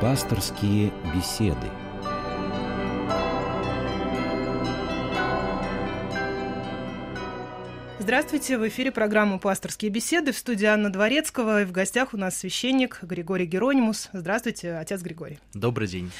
Пасторские беседы. Здравствуйте, в эфире программа «Пасторские беседы» в студии Анна Дворецкого. И в гостях у нас священник Григорий Геронимус. Здравствуйте, отец Григорий. Добрый день.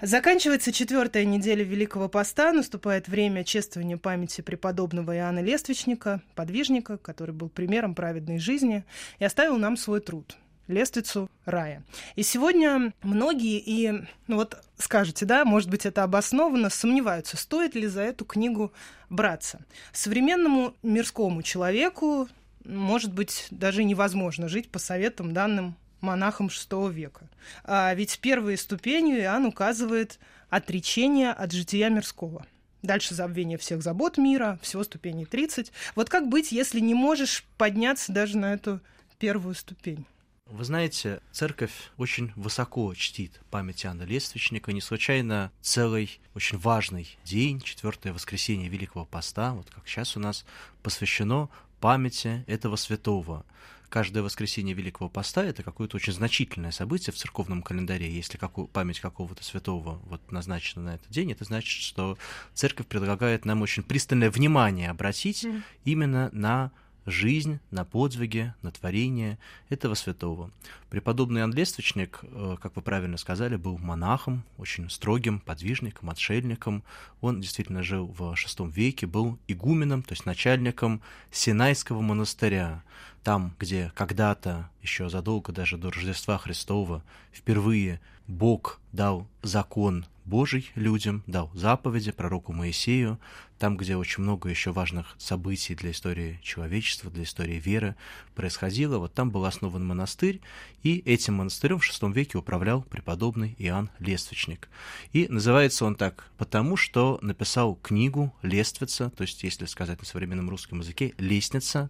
Заканчивается четвертая неделя Великого Поста. Наступает время чествования памяти преподобного Иоанна Лествичника, подвижника, который был примером праведной жизни и оставил нам свой труд лествицу рая. И сегодня многие и, ну вот скажете, да, может быть, это обоснованно, сомневаются, стоит ли за эту книгу браться. Современному мирскому человеку, может быть, даже невозможно жить по советам данным монахам VI века. А ведь первые ступенью Иоанн указывает отречение от жития мирского. Дальше забвение всех забот мира, всего ступеней 30. Вот как быть, если не можешь подняться даже на эту первую ступень? Вы знаете, церковь очень высоко чтит память Иоанна Лествичника. Не случайно целый очень важный день, четвертое воскресенье Великого Поста, вот как сейчас у нас, посвящено памяти этого святого. Каждое воскресенье Великого Поста — это какое-то очень значительное событие в церковном календаре. Если какую, память какого-то святого вот назначена на этот день, это значит, что церковь предлагает нам очень пристальное внимание обратить именно на жизнь, на подвиги, на творение этого святого. Преподобный Лествичник, э, как вы правильно сказали, был монахом, очень строгим, подвижником, отшельником. Он действительно жил в VI веке, был игуменом, то есть начальником Синайского монастыря, там, где когда-то, еще задолго даже до Рождества Христова, впервые Бог дал закон Божий людям, дал заповеди пророку Моисею, там, где очень много еще важных событий для истории человечества, для истории веры происходило, вот там был основан монастырь, и этим монастырем в VI веке управлял преподобный Иоанн Лествичник. И называется он так потому, что написал книгу «Лествица», то есть, если сказать на современном русском языке, «Лестница».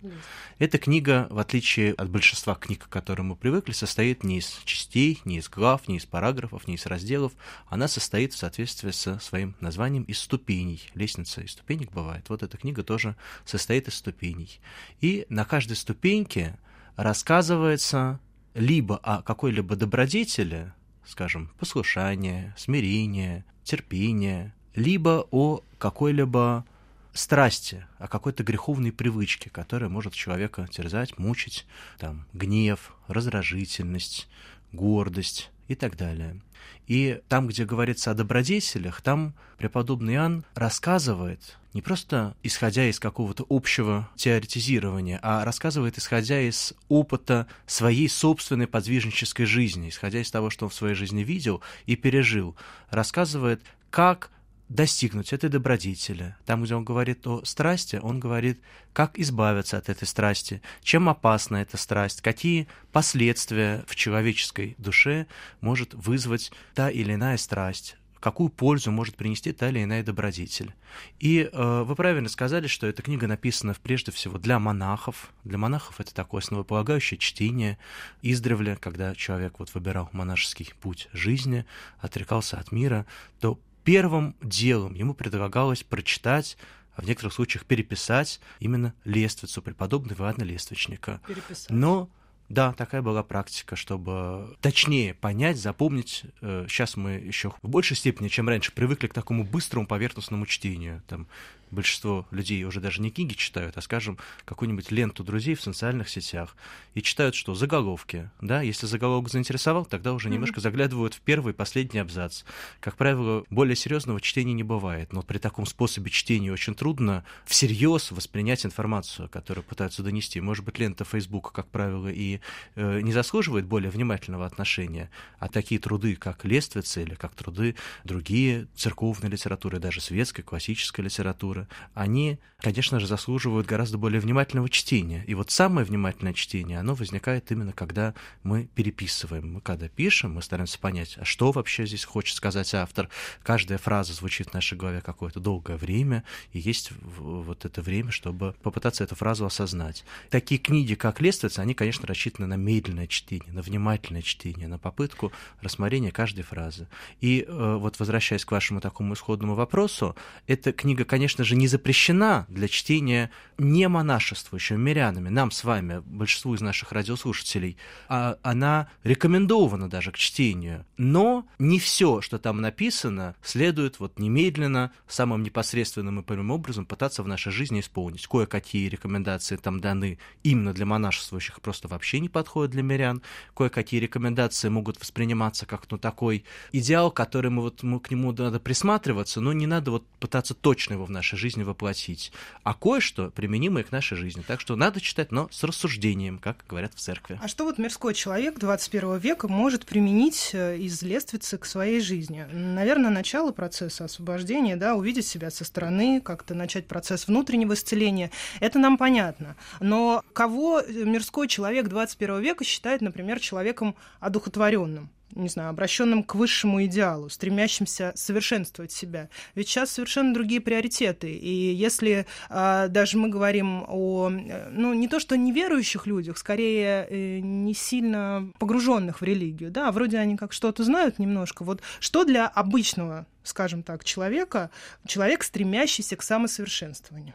Эта книга, в отличие от большинства книг, к которым мы привыкли, состоит не из частей, не из глав, не из параграфов, не из разделов, она состоит в соответствии со своим названием из ступеней, лестница из ступенек бывает. Вот эта книга тоже состоит из ступеней. И на каждой ступеньке рассказывается либо о какой-либо добродетели, скажем, послушание, смирение, терпение, либо о какой-либо страсти, о какой-то греховной привычке, которая может человека терзать, мучить, там, гнев, раздражительность, гордость и так далее. И там, где говорится о добродетелях, там преподобный Иоанн рассказывает не просто исходя из какого-то общего теоретизирования, а рассказывает исходя из опыта своей собственной подвижнической жизни, исходя из того, что он в своей жизни видел и пережил, рассказывает, как достигнуть этой добродетели. Там, где он говорит о страсти, он говорит, как избавиться от этой страсти, чем опасна эта страсть, какие последствия в человеческой душе может вызвать та или иная страсть, какую пользу может принести та или иная добродетель. И э, вы правильно сказали, что эта книга написана прежде всего для монахов. Для монахов это такое основополагающее чтение издревле, когда человек вот выбирал монашеский путь жизни, отрекался от мира, то первым делом ему предлагалось прочитать а в некоторых случаях переписать именно лествицу преподобного Ивана Лествичника. Переписать. Но да, такая была практика, чтобы точнее понять, запомнить. Сейчас э, мы еще в большей степени, чем раньше, привыкли к такому быстрому поверхностному чтению. Там большинство людей уже даже не книги читают, а, скажем, какую-нибудь ленту друзей в социальных сетях. И читают что? Заголовки. Да? Если заголовок заинтересовал, тогда уже mm-hmm. немножко заглядывают в первый и последний абзац. Как правило, более серьезного чтения не бывает. Но при таком способе чтения очень трудно всерьез воспринять информацию, которую пытаются донести. Может быть, лента Facebook, как правило, и э, не заслуживает более внимательного отношения, а такие труды, как Лествица или как труды другие церковной литературы, даже светской, классической литературы, они, конечно же, заслуживают гораздо более внимательного чтения. И вот самое внимательное чтение, оно возникает именно когда мы переписываем. Мы когда пишем, мы стараемся понять, а что вообще здесь хочет сказать автор. Каждая фраза звучит в нашей голове какое-то долгое время, и есть вот это время, чтобы попытаться эту фразу осознать. Такие книги, как «Лествица», они, конечно, рассчитаны рассчитаны на медленное чтение, на внимательное чтение, на попытку рассмотрения каждой фразы. И э, вот возвращаясь к вашему такому исходному вопросу, эта книга, конечно же, не запрещена для чтения не монашествующими мирянами, нам с вами, большинству из наших радиослушателей, а она рекомендована даже к чтению. Но не все, что там написано, следует вот немедленно, самым непосредственным и прямым образом пытаться в нашей жизни исполнить. Кое-какие рекомендации там даны именно для монашествующих, просто вообще не подходят для мирян. Кое-какие рекомендации могут восприниматься как ну, такой идеал, который мы вот мы к нему надо присматриваться, но не надо вот пытаться точно его в нашей жизни воплотить. А кое-что применимое к нашей жизни. Так что надо читать, но с рассуждением, как говорят в церкви. А что вот мирской человек 21 века может применить э, из лествицы к своей жизни? Наверное, начало процесса освобождения, да, увидеть себя со стороны, как-то начать процесс внутреннего исцеления. Это нам понятно. Но кого мирской человек 21 века считает, например, человеком одухотворенным? не знаю, обращенным к высшему идеалу, стремящимся совершенствовать себя. Ведь сейчас совершенно другие приоритеты. И если а, даже мы говорим о, ну, не то что неверующих людях, скорее э, не сильно погруженных в религию, да, вроде они как что-то знают немножко. Вот что для обычного, скажем так, человека, человек, стремящийся к самосовершенствованию?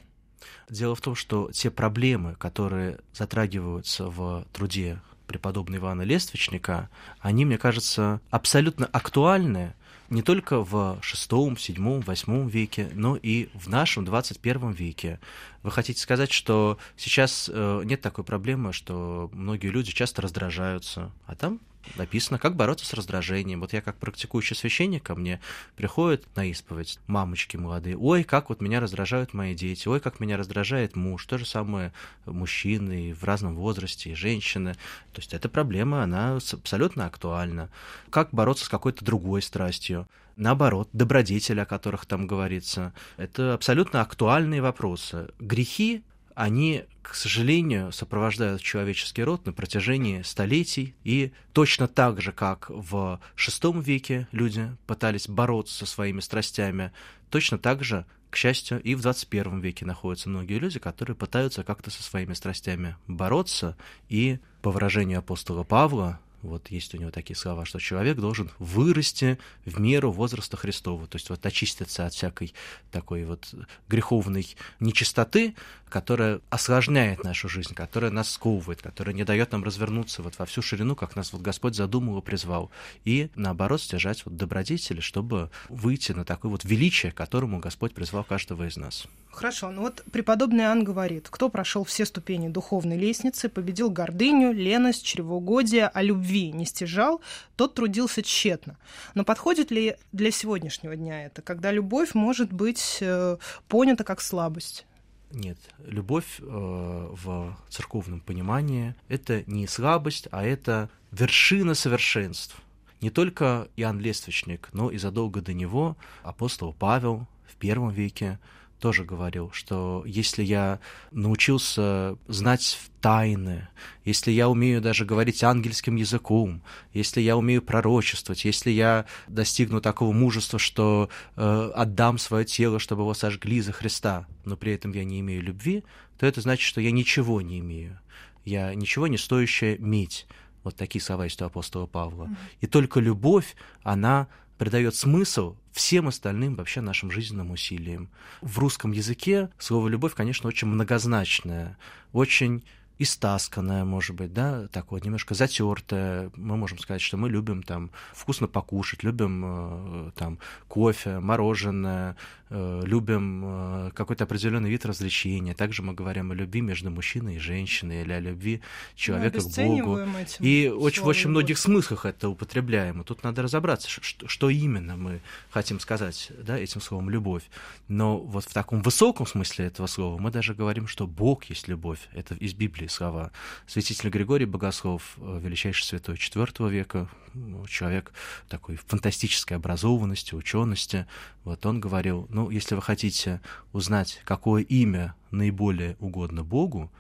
Дело в том, что те проблемы, которые затрагиваются в труде преподобного Ивана Лествичника, они, мне кажется, абсолютно актуальны не только в шестом, седьмом, восьмом веке, но и в нашем 21 веке. Вы хотите сказать, что сейчас э, нет такой проблемы, что многие люди часто раздражаются, а там написано, как бороться с раздражением. Вот я как практикующий священник ко мне приходит на исповедь мамочки молодые. Ой, как вот меня раздражают мои дети. Ой, как меня раздражает муж. То же самое мужчины в разном возрасте, и женщины. То есть эта проблема, она абсолютно актуальна. Как бороться с какой-то другой страстью? наоборот, добродетели, о которых там говорится. Это абсолютно актуальные вопросы. Грехи они, к сожалению, сопровождают человеческий род на протяжении столетий, и точно так же, как в VI веке люди пытались бороться со своими страстями, точно так же, к счастью, и в 21 веке находятся многие люди, которые пытаются как-то со своими страстями бороться, и, по выражению апостола Павла, вот есть у него такие слова, что человек должен вырасти в меру возраста Христова, то есть вот очиститься от всякой такой вот греховной нечистоты, которая осложняет нашу жизнь, которая нас сковывает, которая не дает нам развернуться вот во всю ширину, как нас вот Господь задумал и призвал, и наоборот стяжать вот добродетели, чтобы выйти на такое вот величие, которому Господь призвал каждого из нас. Хорошо, ну вот преподобный Иоанн говорит, кто прошел все ступени духовной лестницы, победил гордыню, леность, чревоугодие, а любви не стяжал, тот трудился тщетно. Но подходит ли для сегодняшнего дня это, когда любовь может быть э, понята как слабость? Нет, любовь э, в церковном понимании это не слабость, а это вершина совершенств. Не только Иоанн Лествичник, но и задолго до него апостол Павел в первом веке тоже говорил, что если я научился знать тайны, если я умею даже говорить ангельским языком, если я умею пророчествовать, если я достигну такого мужества, что э, отдам свое тело, чтобы его сожгли за Христа, но при этом я не имею любви, то это значит, что я ничего не имею. Я ничего не стоящая медь. Вот такие слова есть у апостола Павла. Mm-hmm. И только любовь, она придает смысл всем остальным вообще нашим жизненным усилиям. В русском языке слово «любовь», конечно, очень многозначное, очень истасканная, может быть, да, такое немножко затертое. Мы можем сказать, что мы любим там вкусно покушать, любим э, там кофе, мороженое, э, любим э, какой-то определенный вид развлечения. Также мы говорим о любви между мужчиной и женщиной или о любви человека к Богу. И очень, в очень многих смыслах это употребляем. И тут надо разобраться, что, что именно мы хотим сказать да, этим словом «любовь». Но вот в таком высоком смысле этого слова мы даже говорим, что Бог есть любовь. Это из Библии слова. Святитель Григорий Богослов, э, величайший святой IV века, ну, человек такой фантастической образованности, учености, вот он говорил, ну, если вы хотите узнать, какое имя наиболее угодно Богу,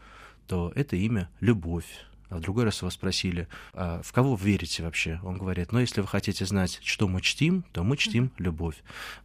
то это имя — любовь. А в другой раз его спросили, а в кого вы верите вообще? Он говорит, ну, если вы хотите знать, что мы чтим, то мы чтим любовь.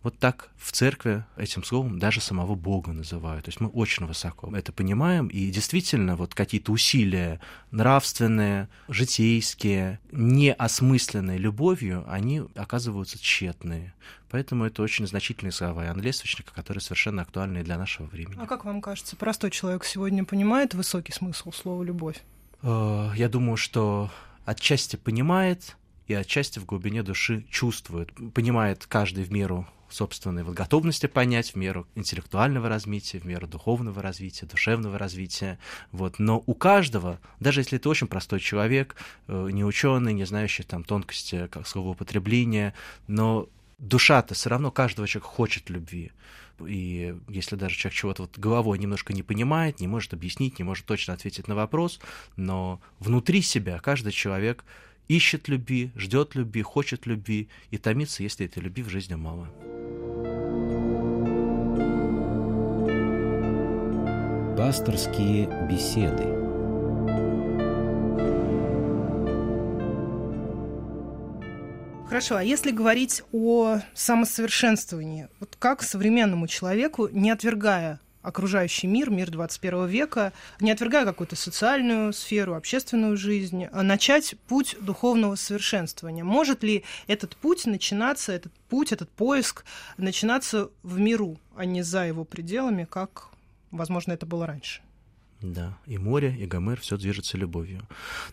Вот так в церкви этим словом даже самого Бога называют. То есть мы очень высоко это понимаем, и действительно вот какие-то усилия нравственные, житейские, неосмысленные любовью, они оказываются тщетные. Поэтому это очень значительные слова Иоанна Лествичника, которые совершенно актуальны для нашего времени. А как вам кажется, простой человек сегодня понимает высокий смысл слова «любовь»? Э, я думаю, что отчасти понимает и отчасти в глубине души чувствует. Понимает каждый в меру собственной вот готовности понять, в меру интеллектуального развития, в меру духовного развития, душевного развития. Вот. Но у каждого, даже если это очень простой человек, э, не ученый, не знающий там тонкости как словоупотребления, но душа-то все равно каждого человека хочет любви. И если даже человек чего-то вот головой немножко не понимает, не может объяснить, не может точно ответить на вопрос, но внутри себя каждый человек ищет любви, ждет любви, хочет любви и томится, если этой любви в жизни мало. Пасторские беседы. Хорошо, а если говорить о самосовершенствовании, вот как современному человеку, не отвергая окружающий мир, мир 21 века, не отвергая какую-то социальную сферу, общественную жизнь, а начать путь духовного совершенствования. Может ли этот путь начинаться, этот путь, этот поиск начинаться в миру, а не за его пределами, как, возможно, это было раньше? Да, и море, и Гомер, все движется любовью.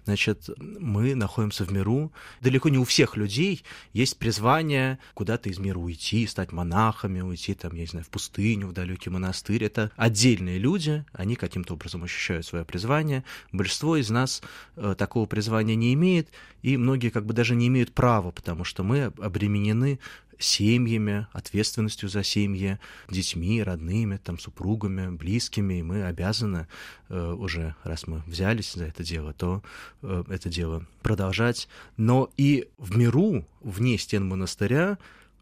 Значит, мы находимся в миру. Далеко не у всех людей есть призвание куда-то из мира уйти, стать монахами, уйти, там, я не знаю, в пустыню, в далекий монастырь. Это отдельные люди, они каким-то образом ощущают свое призвание. Большинство из нас э, такого призвания не имеет, и многие как бы даже не имеют права, потому что мы обременены семьями, ответственностью за семьи, детьми, родными, там, супругами, близкими, и мы обязаны э, уже, раз мы взялись за это дело, то э, это дело продолжать. Но и в миру, вне стен монастыря,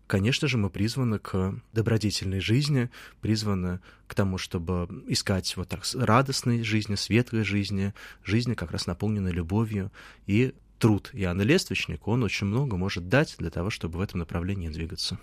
конечно же, мы призваны к добродетельной жизни, призваны к тому, чтобы искать вот так радостной жизни, светлой жизни, жизни как раз наполненной любовью и труд Иоанна Лествичника, он очень много может дать для того, чтобы в этом направлении двигаться.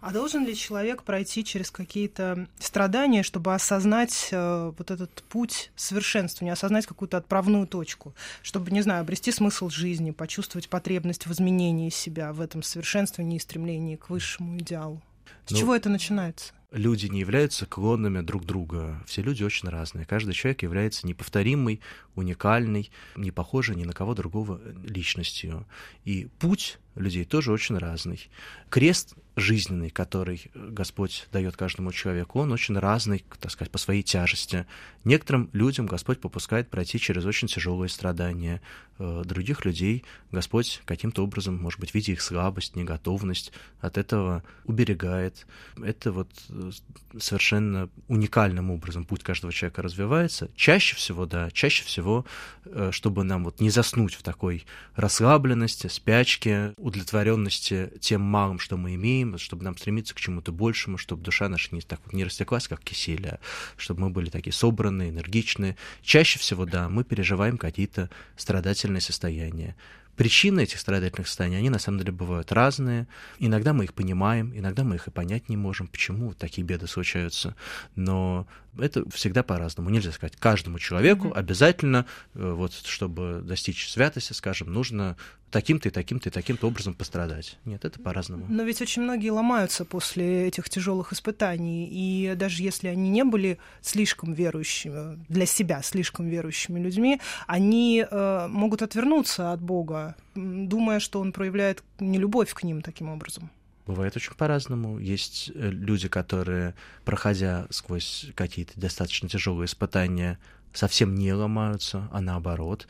А должен ли человек пройти через какие-то страдания, чтобы осознать э, вот этот путь совершенствования, осознать какую-то отправную точку, чтобы, не знаю, обрести смысл жизни, почувствовать потребность в изменении себя, в этом совершенствовании и стремлении к высшему идеалу? С ну, чего это начинается? Люди не являются клонами друг друга. Все люди очень разные. Каждый человек является неповторимой, уникальной, не похожей ни на кого другого личностью. И путь людей тоже очень разный. Крест жизненный, который Господь дает каждому человеку, он очень разный, так сказать, по своей тяжести. Некоторым людям Господь попускает пройти через очень тяжелые страдания. Э, других людей Господь каким-то образом, может быть, видя их слабость, неготовность, от этого уберегает. Это вот э, совершенно уникальным образом путь каждого человека развивается. Чаще всего, да, чаще всего, э, чтобы нам вот не заснуть в такой расслабленности, спячке, удовлетворенности тем малым, что мы имеем, чтобы нам стремиться к чему-то большему, чтобы душа наша не, так вот не растеклась, как кисель, а чтобы мы были такие собранные, энергичные. Чаще всего, да, мы переживаем какие-то страдательные состояния. Причины этих страдательных состояний, они на самом деле бывают разные. Иногда мы их понимаем, иногда мы их и понять не можем, почему такие беды случаются. Но это всегда по-разному. Нельзя сказать, каждому человеку mm-hmm. обязательно, э, вот, чтобы достичь святости, скажем, нужно таким-то и таким-то и таким-то образом пострадать. Нет, это по-разному. Но ведь очень многие ломаются после этих тяжелых испытаний, и даже если они не были слишком верующими, для себя слишком верующими людьми, они э, могут отвернуться от Бога, думая, что Он проявляет нелюбовь к ним таким образом. Бывает очень по-разному. Есть э, люди, которые, проходя сквозь какие-то достаточно тяжелые испытания, совсем не ломаются, а наоборот,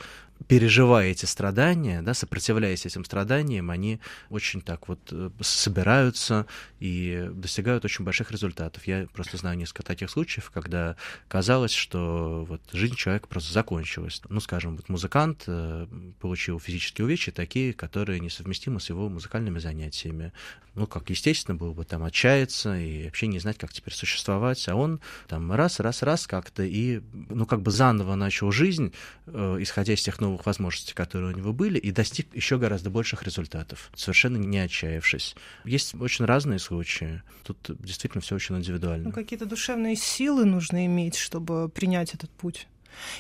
переживая эти страдания, да, сопротивляясь этим страданиям, они очень так вот э, собираются и достигают очень больших результатов. Я просто знаю несколько таких случаев, когда казалось, что вот жизнь человека просто закончилась. Ну, скажем, вот музыкант э, получил физические увечья, такие, которые несовместимы с его музыкальными занятиями. ну, как естественно было бы там отчаяться и вообще не знать, как теперь существовать, а он там раз, раз, раз как-то и, ну, как бы заново начал жизнь, э, исходя из тех новых возможностей, которые у него были, и достиг еще гораздо больших результатов, совершенно не отчаявшись. Есть очень разные случаи. Тут действительно все очень индивидуально. Ну, какие-то душевные силы нужно иметь, чтобы принять этот путь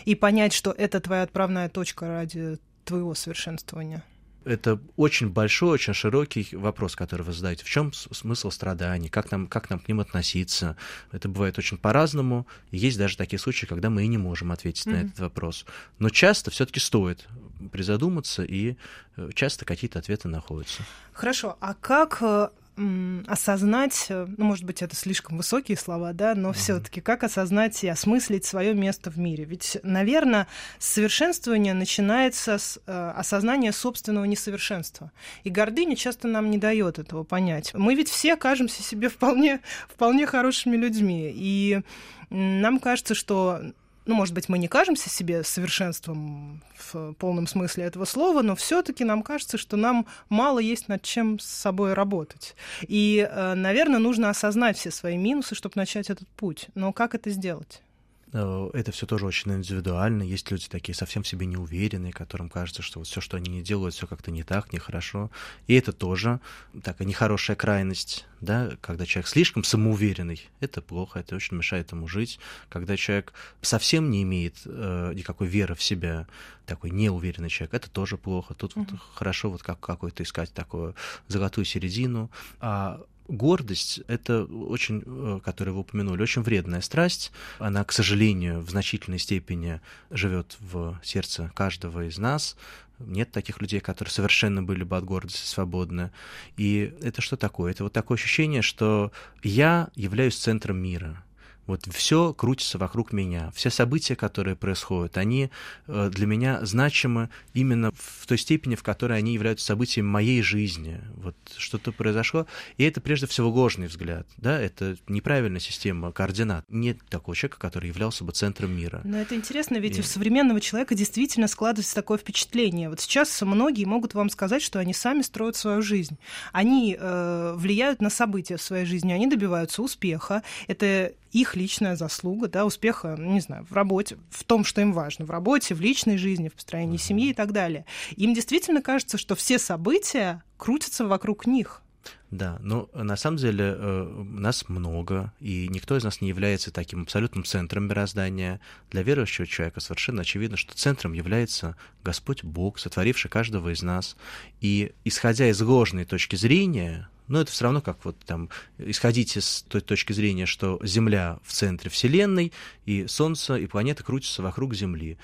и понять, что это твоя отправная точка ради твоего совершенствования это очень большой, очень широкий вопрос, который вы задаете. В чем смысл страданий? Как нам, как нам к ним относиться? Это бывает очень по-разному. Есть даже такие случаи, когда мы и не можем ответить mm-hmm. на этот вопрос. Но часто все-таки стоит призадуматься, и э, часто какие-то ответы находятся. Хорошо. А как э, осознать, э, ну, может быть, это слишком высокие слова, да, но mm-hmm. все-таки как осознать и осмыслить свое место в мире? Ведь, наверное, совершенствование начинается с э, осознания собственного несовершенства. И гордыня часто нам не дает этого понять. Мы ведь все кажемся себе вполне, вполне хорошими людьми. И нам кажется, что ну, может быть, мы не кажемся себе совершенством в полном смысле этого слова, но все-таки нам кажется, что нам мало есть над чем с собой работать. И, э, наверное, нужно осознать все свои минусы, чтобы начать этот путь. Но как это сделать? Э, это все тоже очень индивидуально. Есть люди такие совсем в себе неуверенные, которым кажется, что вот все, что они не делают, все как-то не так, нехорошо. И это тоже такая нехорошая крайность, да, когда человек слишком самоуверенный, это плохо, это очень мешает ему жить. Когда человек совсем не имеет э, никакой веры в себя, такой неуверенный человек, это тоже плохо. Тут mm-hmm. вот хорошо вот как какой-то искать такую золотую середину. А Гордость — это очень, э, которую вы упомянули, очень вредная страсть. Она, к сожалению, в значительной степени живет в сердце каждого из нас. Нет таких людей, которые совершенно были бы от гордости свободны. И это что такое? Это вот такое ощущение, что я являюсь центром мира. Вот все крутится вокруг меня. Все события, которые происходят, они э, для меня значимы именно в той степени, в которой они являются событиями моей жизни. Вот что-то произошло, и это прежде всего ложный взгляд, да, это неправильная система координат. Нет такого человека, который являлся бы центром мира. Но это интересно, ведь и... у современного человека действительно складывается такое впечатление. Вот сейчас многие могут вам сказать, что они сами строят свою жизнь. Они э, влияют на события в своей жизни, они добиваются успеха. Это их личная заслуга, да, успеха, не знаю, в работе, в том, что им важно, в работе, в личной жизни, в построении семьи и так далее. Им действительно кажется, что все события крутятся вокруг них. Да, но на самом деле э, нас много, и никто из нас не является таким абсолютным центром мироздания. Для верующего человека совершенно очевидно, что центром является Господь Бог, сотворивший каждого из нас. И исходя из ложной точки зрения, но это все равно как вот там исходить из той точки зрения, что Земля в центре Вселенной, и Солнце и планеты крутятся вокруг Земли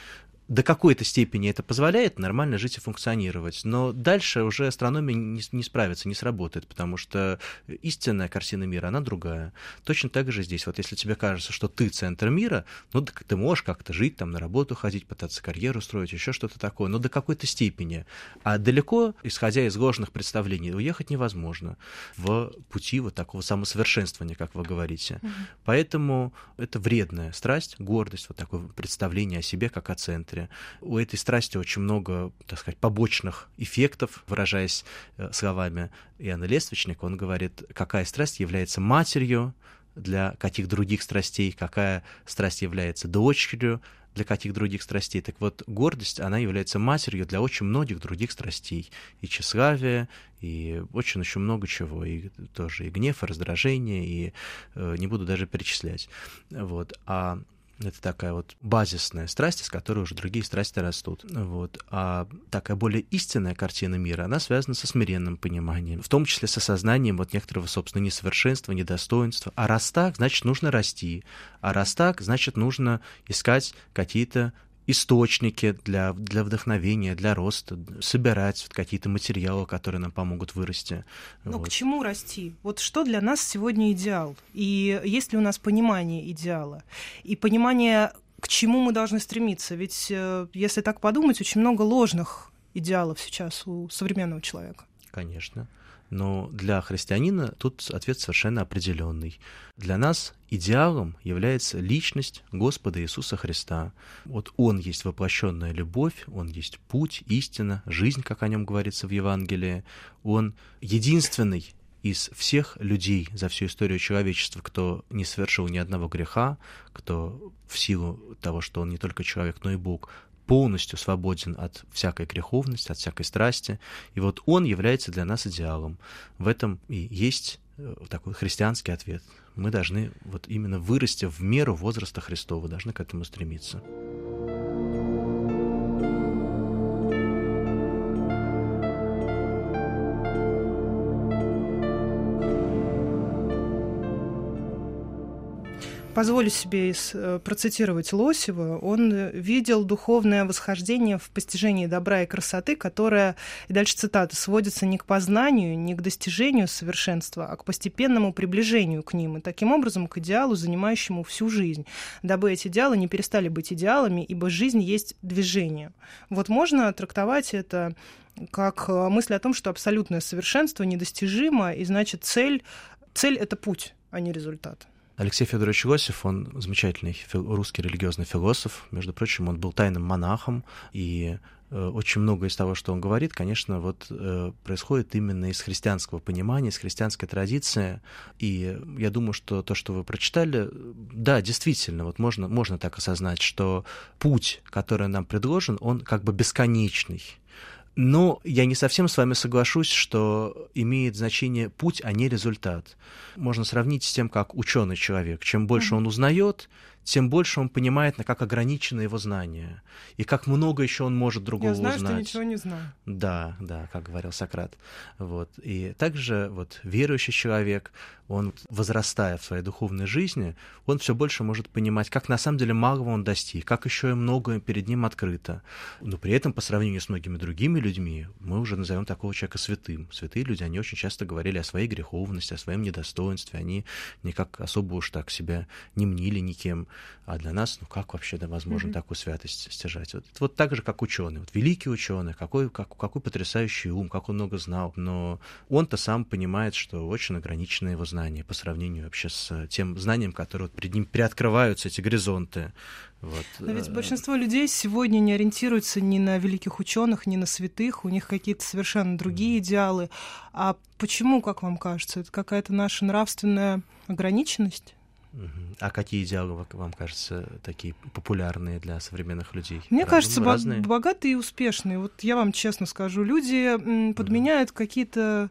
до какой-то степени это позволяет нормально жить и функционировать, но дальше уже астрономия не, не справится, не сработает, потому что истинная картина мира, она другая. Точно так же здесь. Вот если тебе кажется, что ты центр мира, ну, так ты можешь как-то жить, там, на работу ходить, пытаться карьеру строить, еще что-то такое, но до какой-то степени. А далеко, исходя из ложных представлений, уехать невозможно в пути вот такого самосовершенствования, как вы говорите. Mm-hmm. Поэтому это вредная страсть, гордость, вот такое представление о себе как о центре театре. У этой страсти очень много, так сказать, побочных эффектов, выражаясь э, словами Иоанна Лествичника. Он говорит, какая страсть является матерью для каких других страстей, какая страсть является дочерью для каких других страстей. Так вот, гордость, она является матерью для очень многих других страстей. И тщеславие, и очень еще много чего. И тоже и гнев, и раздражение, и э, не буду даже перечислять. Вот. А это такая вот базисная страсть, из которой уже другие страсти растут. Вот. А такая более истинная картина мира, она связана со смиренным пониманием, в том числе с осознанием вот некоторого, собственно, несовершенства, недостоинства. А раз так, значит, нужно расти. А раз так, значит, нужно искать какие-то источники для, для вдохновения, для роста, собирать какие-то материалы, которые нам помогут вырасти. Но вот. к чему расти? Вот что для нас сегодня идеал? И есть ли у нас понимание идеала? И понимание, к чему мы должны стремиться? Ведь, э, если так подумать, очень много ложных идеалов сейчас у современного человека. Конечно. Но для христианина тут ответ совершенно определенный. Для нас идеалом является личность Господа Иисуса Христа. Вот Он есть воплощенная любовь, Он есть путь, истина, жизнь, как о нем говорится в Евангелии. Он единственный из всех людей за всю историю человечества, кто не совершил ни одного греха, кто в силу того, что он не только человек, но и Бог, полностью свободен от всякой греховности, от всякой страсти. И вот он является для нас идеалом. В этом и есть э, такой христианский ответ. Мы должны вот именно вырасти в меру возраста Христова, должны к этому стремиться. Позволю себе э, процитировать Лосева. Он э, видел духовное восхождение в постижении добра и красоты, которое, и дальше цитата, сводится не к познанию, не к достижению совершенства, а к постепенному приближению к ним, и таким образом к идеалу, занимающему всю жизнь, дабы эти идеалы не перестали быть идеалами, ибо жизнь есть движение. Вот можно трактовать это как э, мысль о том, что абсолютное совершенство недостижимо, и значит цель, цель — это путь, а не результат. Алексей Федорович Лосев, он замечательный русский религиозный философ. Между прочим, он был тайным монахом, и э, очень много из того, что он говорит, конечно, вот э, происходит именно из христианского понимания, из христианской традиции. И я думаю, что то, что вы прочитали, да, действительно, вот можно, можно так осознать, что путь, который нам предложен, он как бы бесконечный. Но я не совсем с вами соглашусь, что имеет значение путь, а не результат. Можно сравнить с тем, как ученый человек. Чем больше он узнает, тем больше он понимает, на как ограничены его знания, и как много еще он может другого Я знаю, узнать. что ничего не знаю. Да, да, как говорил Сократ. Вот. И также вот верующий человек, он, возрастая в своей духовной жизни, он все больше может понимать, как на самом деле малого он достиг, как еще и многое перед ним открыто. Но при этом, по сравнению с многими другими людьми, мы уже назовем такого человека святым. Святые люди, они очень часто говорили о своей греховности, о своем недостоинстве, они никак особо уж так себя не мнили никем. А для нас, ну как вообще да, возможно mm-hmm. такую святость стяжать? Вот, вот так же, как ученый. Вот великий ученый, какой, как, какой потрясающий ум, как он много знал. Но он-то сам понимает, что очень ограничено его знание по сравнению вообще с тем знанием, которое вот перед ним приоткрываются эти горизонты. Вот. Но ведь э, большинство людей сегодня не ориентируются ни на великих ученых, ни на святых, у них какие-то совершенно другие идеалы. А почему, как вам кажется, это какая-то наша нравственная ограниченность? А какие идеалы вам кажутся такие популярные для современных людей? Мне Разум, кажется, разные? богатые и успешные. Вот я вам честно скажу, люди подменяют mm какие-то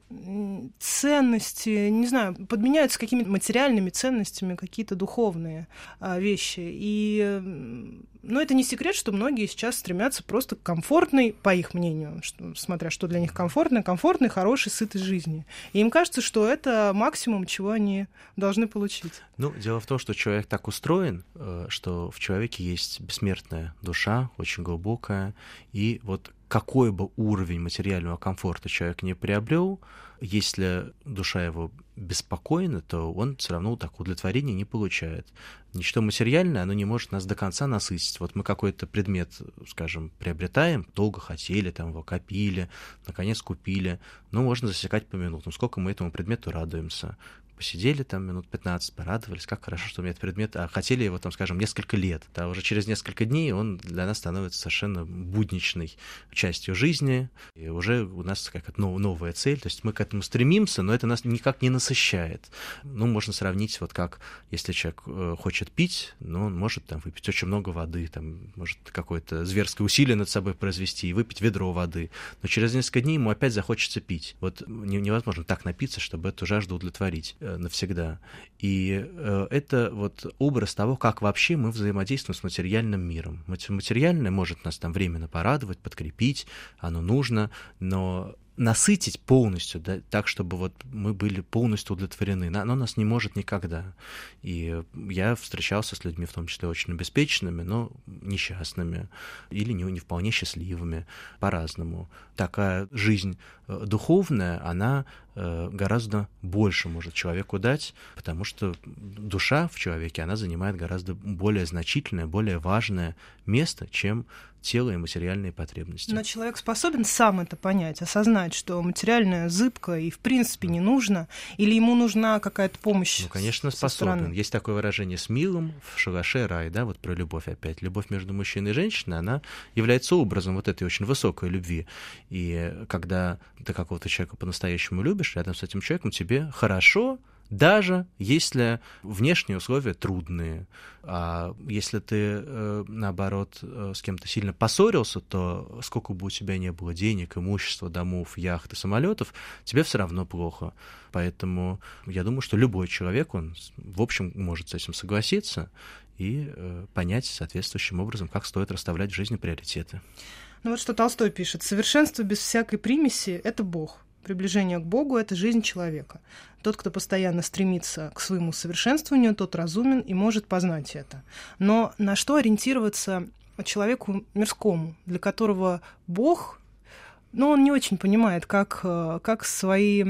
ценности, не знаю, подменяют с какими-то материальными ценностями какие-то духовные а, вещи. И но это не секрет, что многие сейчас стремятся просто к комфортной, по их мнению, что, смотря что для них комфортно, комфортной, хорошей, сытой жизни. И им кажется, что это максимум, чего они должны получить. Ну, дело в том, что человек так устроен, э, что в человеке есть бессмертная душа, очень глубокая, и вот какой бы уровень материального комфорта человек не приобрел, если душа его беспокойна, то он все равно так удовлетворения не получает. Ничто материальное, оно не может нас до конца насытить. Вот мы какой-то предмет, скажем, приобретаем, долго хотели, там его копили, наконец купили, но можно засекать по минутам, сколько мы этому предмету радуемся посидели там минут 15, порадовались, как хорошо, что у меня этот предмет, а хотели его там, скажем, несколько лет. Да, уже через несколько дней он для нас становится совершенно будничной частью жизни, и уже у нас какая-то новая цель, то есть мы к этому стремимся, но это нас никак не насыщает. Ну, можно сравнить вот как, если человек э, хочет пить, ну, он может там выпить очень много воды, там, может какое-то зверское усилие над собой произвести и выпить ведро воды, но через несколько дней ему опять захочется пить. Вот невозможно так напиться, чтобы эту жажду удовлетворить. Э, навсегда. И э, это вот образ того, как вообще мы взаимодействуем с материальным миром. Материальное может нас там временно порадовать, подкрепить, оно нужно, но насытить полностью, да, так, чтобы вот мы были полностью удовлетворены. Оно нас не может никогда. И я встречался с людьми, в том числе очень обеспеченными, но несчастными или не, не вполне счастливыми, по-разному. Такая жизнь э, духовная, она гораздо больше может человеку дать, потому что душа в человеке, она занимает гораздо более значительное, более важное место, чем тело и материальные потребности. Но человек способен сам это понять, осознать, что материальное зыбко и в принципе не нужно, или ему нужна какая-то помощь? Ну, конечно, способен. Стороны? Есть такое выражение с милым в шалаше рай, да, вот про любовь опять. Любовь между мужчиной и женщиной, она является образом вот этой очень высокой любви. И когда ты какого-то человека по-настоящему любишь, любишь, рядом с этим человеком тебе хорошо, даже если внешние условия трудные. А если ты, э, наоборот, э, с кем-то сильно поссорился, то сколько бы у тебя не было денег, имущества, домов, яхт и самолетов, тебе все равно плохо. Поэтому я думаю, что любой человек, он, в общем, может с этим согласиться и э, понять соответствующим образом, как стоит расставлять в жизни приоритеты. Ну вот что Толстой пишет. Совершенство без всякой примеси — это Бог. Приближение к Богу — это жизнь человека. Тот, кто постоянно стремится к своему совершенствованию, тот разумен и может познать это. Но на что ориентироваться человеку мирскому, для которого Бог, ну, он не очень понимает, как, э, как свои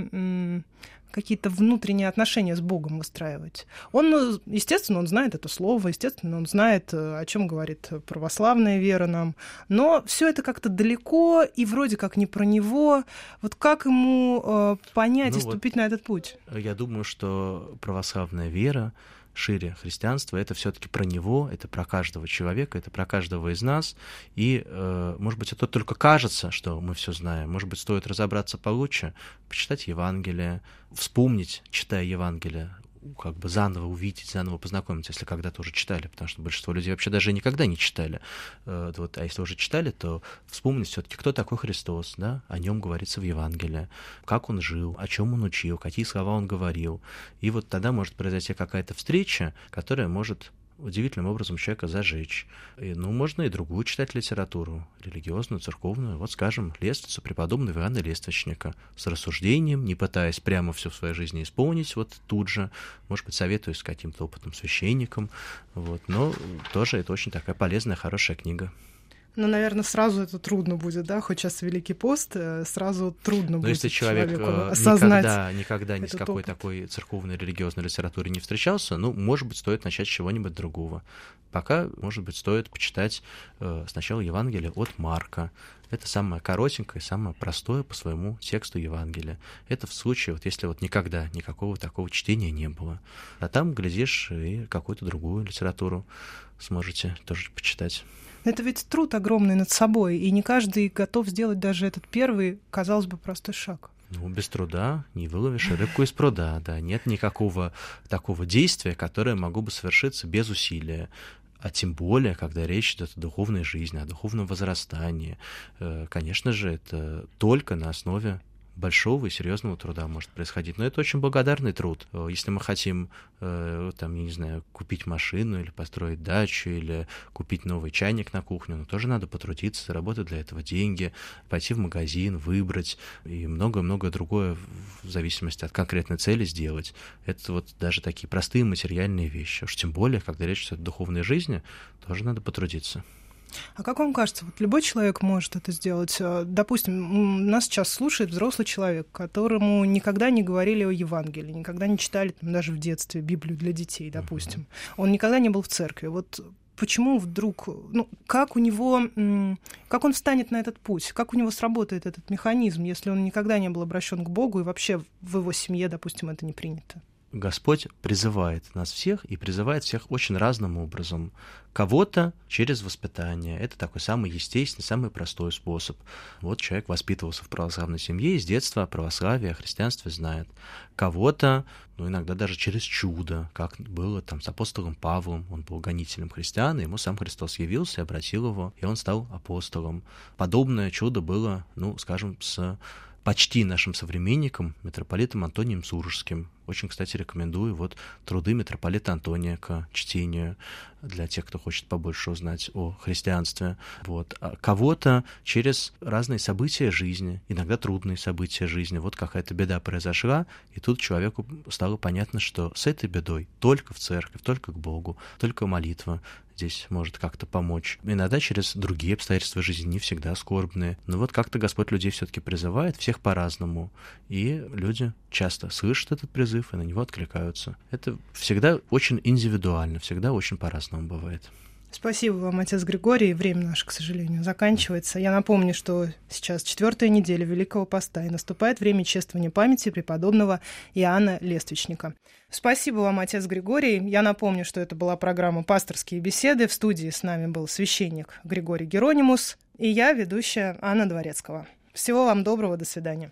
какие-то внутренние отношения с Богом выстраивать. Он, естественно, он знает это слово, естественно, он знает, э, о чем говорит православная вера нам, но все это как-то далеко и вроде как не про него. Вот как ему э, понять ну, и ступить вот на этот путь? Я думаю, что православная вера шире христианства, это все-таки про него, это про каждого человека, это про каждого из нас. И, э, может быть, это только кажется, что мы все знаем. Может быть, стоит разобраться получше, почитать Евангелие, вспомнить, читая Евангелие, как бы заново увидеть, заново познакомиться, если когда-то уже читали, потому что большинство людей вообще даже никогда не читали. Э, вот, а если уже читали, то вспомнить все-таки, кто такой Христос, да, о нем говорится в Евангелии, как он жил, о чем он учил, какие слова он говорил. И вот тогда может произойти какая-то встреча, которая может удивительным образом человека зажечь. И, ну, можно и другую читать литературу, религиозную, церковную. Вот, скажем, лестницу преподобного Иоанна Лествичника с рассуждением, не пытаясь прямо все в своей жизни исполнить вот тут же. Может быть, советую с каким-то опытным священником. Вот. Но тоже это очень такая полезная, хорошая книга. Ну, наверное, сразу это трудно будет, да, хоть сейчас Великий пост, э, сразу трудно Но будет если человек э, осознать никогда, никогда ни с какой опыт. такой церковной религиозной литературой не встречался, ну, может быть, стоит начать с чего-нибудь другого. Пока, может быть, стоит почитать э, сначала Евангелие от Марка. Это самое коротенькое, самое простое по своему тексту Евангелия. Это в случае, вот если вот никогда никакого такого чтения не было. А там, глядишь, и какую-то другую литературу сможете тоже почитать. Это ведь труд огромный над собой, и не каждый готов сделать даже этот первый, казалось бы, простой шаг. Ну, без труда не выловишь рыбку из пруда, да. Нет никакого такого действия, которое могло бы совершиться без усилия. А тем более, когда речь идет о духовной жизни, о духовном возрастании. Э, конечно же, это только на основе большого и серьезного труда может происходить. Но это очень благодарный труд. Э, если мы хотим, э, там, я не знаю, купить машину или построить дачу, или купить новый чайник на кухню, ну, тоже надо потрудиться, заработать для этого деньги, пойти в магазин, выбрать и многое-многое другое в зависимости от конкретной цели сделать. Это вот даже такие простые материальные вещи. Уж тем более, когда речь идет о духовной жизни, тоже надо потрудиться. А как вам кажется, вот любой человек может это сделать? Э, допустим, нас сейчас слушает взрослый человек, которому никогда не говорили о Евангелии, никогда не читали там, даже в детстве Библию для детей, допустим. Он никогда не был в церкви. Вот почему вдруг, ну, как у него, как он встанет на этот путь, как у него сработает этот механизм, если он никогда не был обращен к Богу и вообще в его семье, допустим, это не принято? Господь призывает нас всех и призывает всех очень разным образом. Кого-то через воспитание. Это такой самый естественный, самый простой способ. Вот человек воспитывался в православной семье и с детства православие, о христианстве знает. Кого-то, ну, иногда даже через чудо, как было там с апостолом Павлом. Он был гонителем христиан, и ему сам Христос явился и обратил его, и он стал апостолом. Подобное чудо было, ну, скажем, с почти нашим современником, митрополитом Антонием Сурожским. Очень, кстати, рекомендую вот труды митрополита Антония к чтению для тех, кто хочет побольше узнать о христианстве. Вот. А кого-то через разные события жизни, иногда трудные события жизни. Вот какая-то беда произошла, и тут человеку стало понятно, что с этой бедой только в церковь, только к Богу, только молитва здесь может как-то помочь. Иногда через другие обстоятельства жизни, не всегда скорбные. Но вот как-то Господь людей все-таки призывает, всех по-разному. И люди часто слышат этот призыв и на него откликаются. Это всегда очень индивидуально, всегда очень по-разному бывает. Спасибо вам, отец Григорий. Время наше, к сожалению, заканчивается. Я напомню, что сейчас четвертая неделя Великого Поста, и наступает время чествования памяти преподобного Иоанна Лествичника. Спасибо вам, отец Григорий. Я напомню, что это была программа «Пасторские беседы». В студии с нами был священник Григорий Геронимус и я, ведущая Анна Дворецкого. Всего вам доброго, до свидания.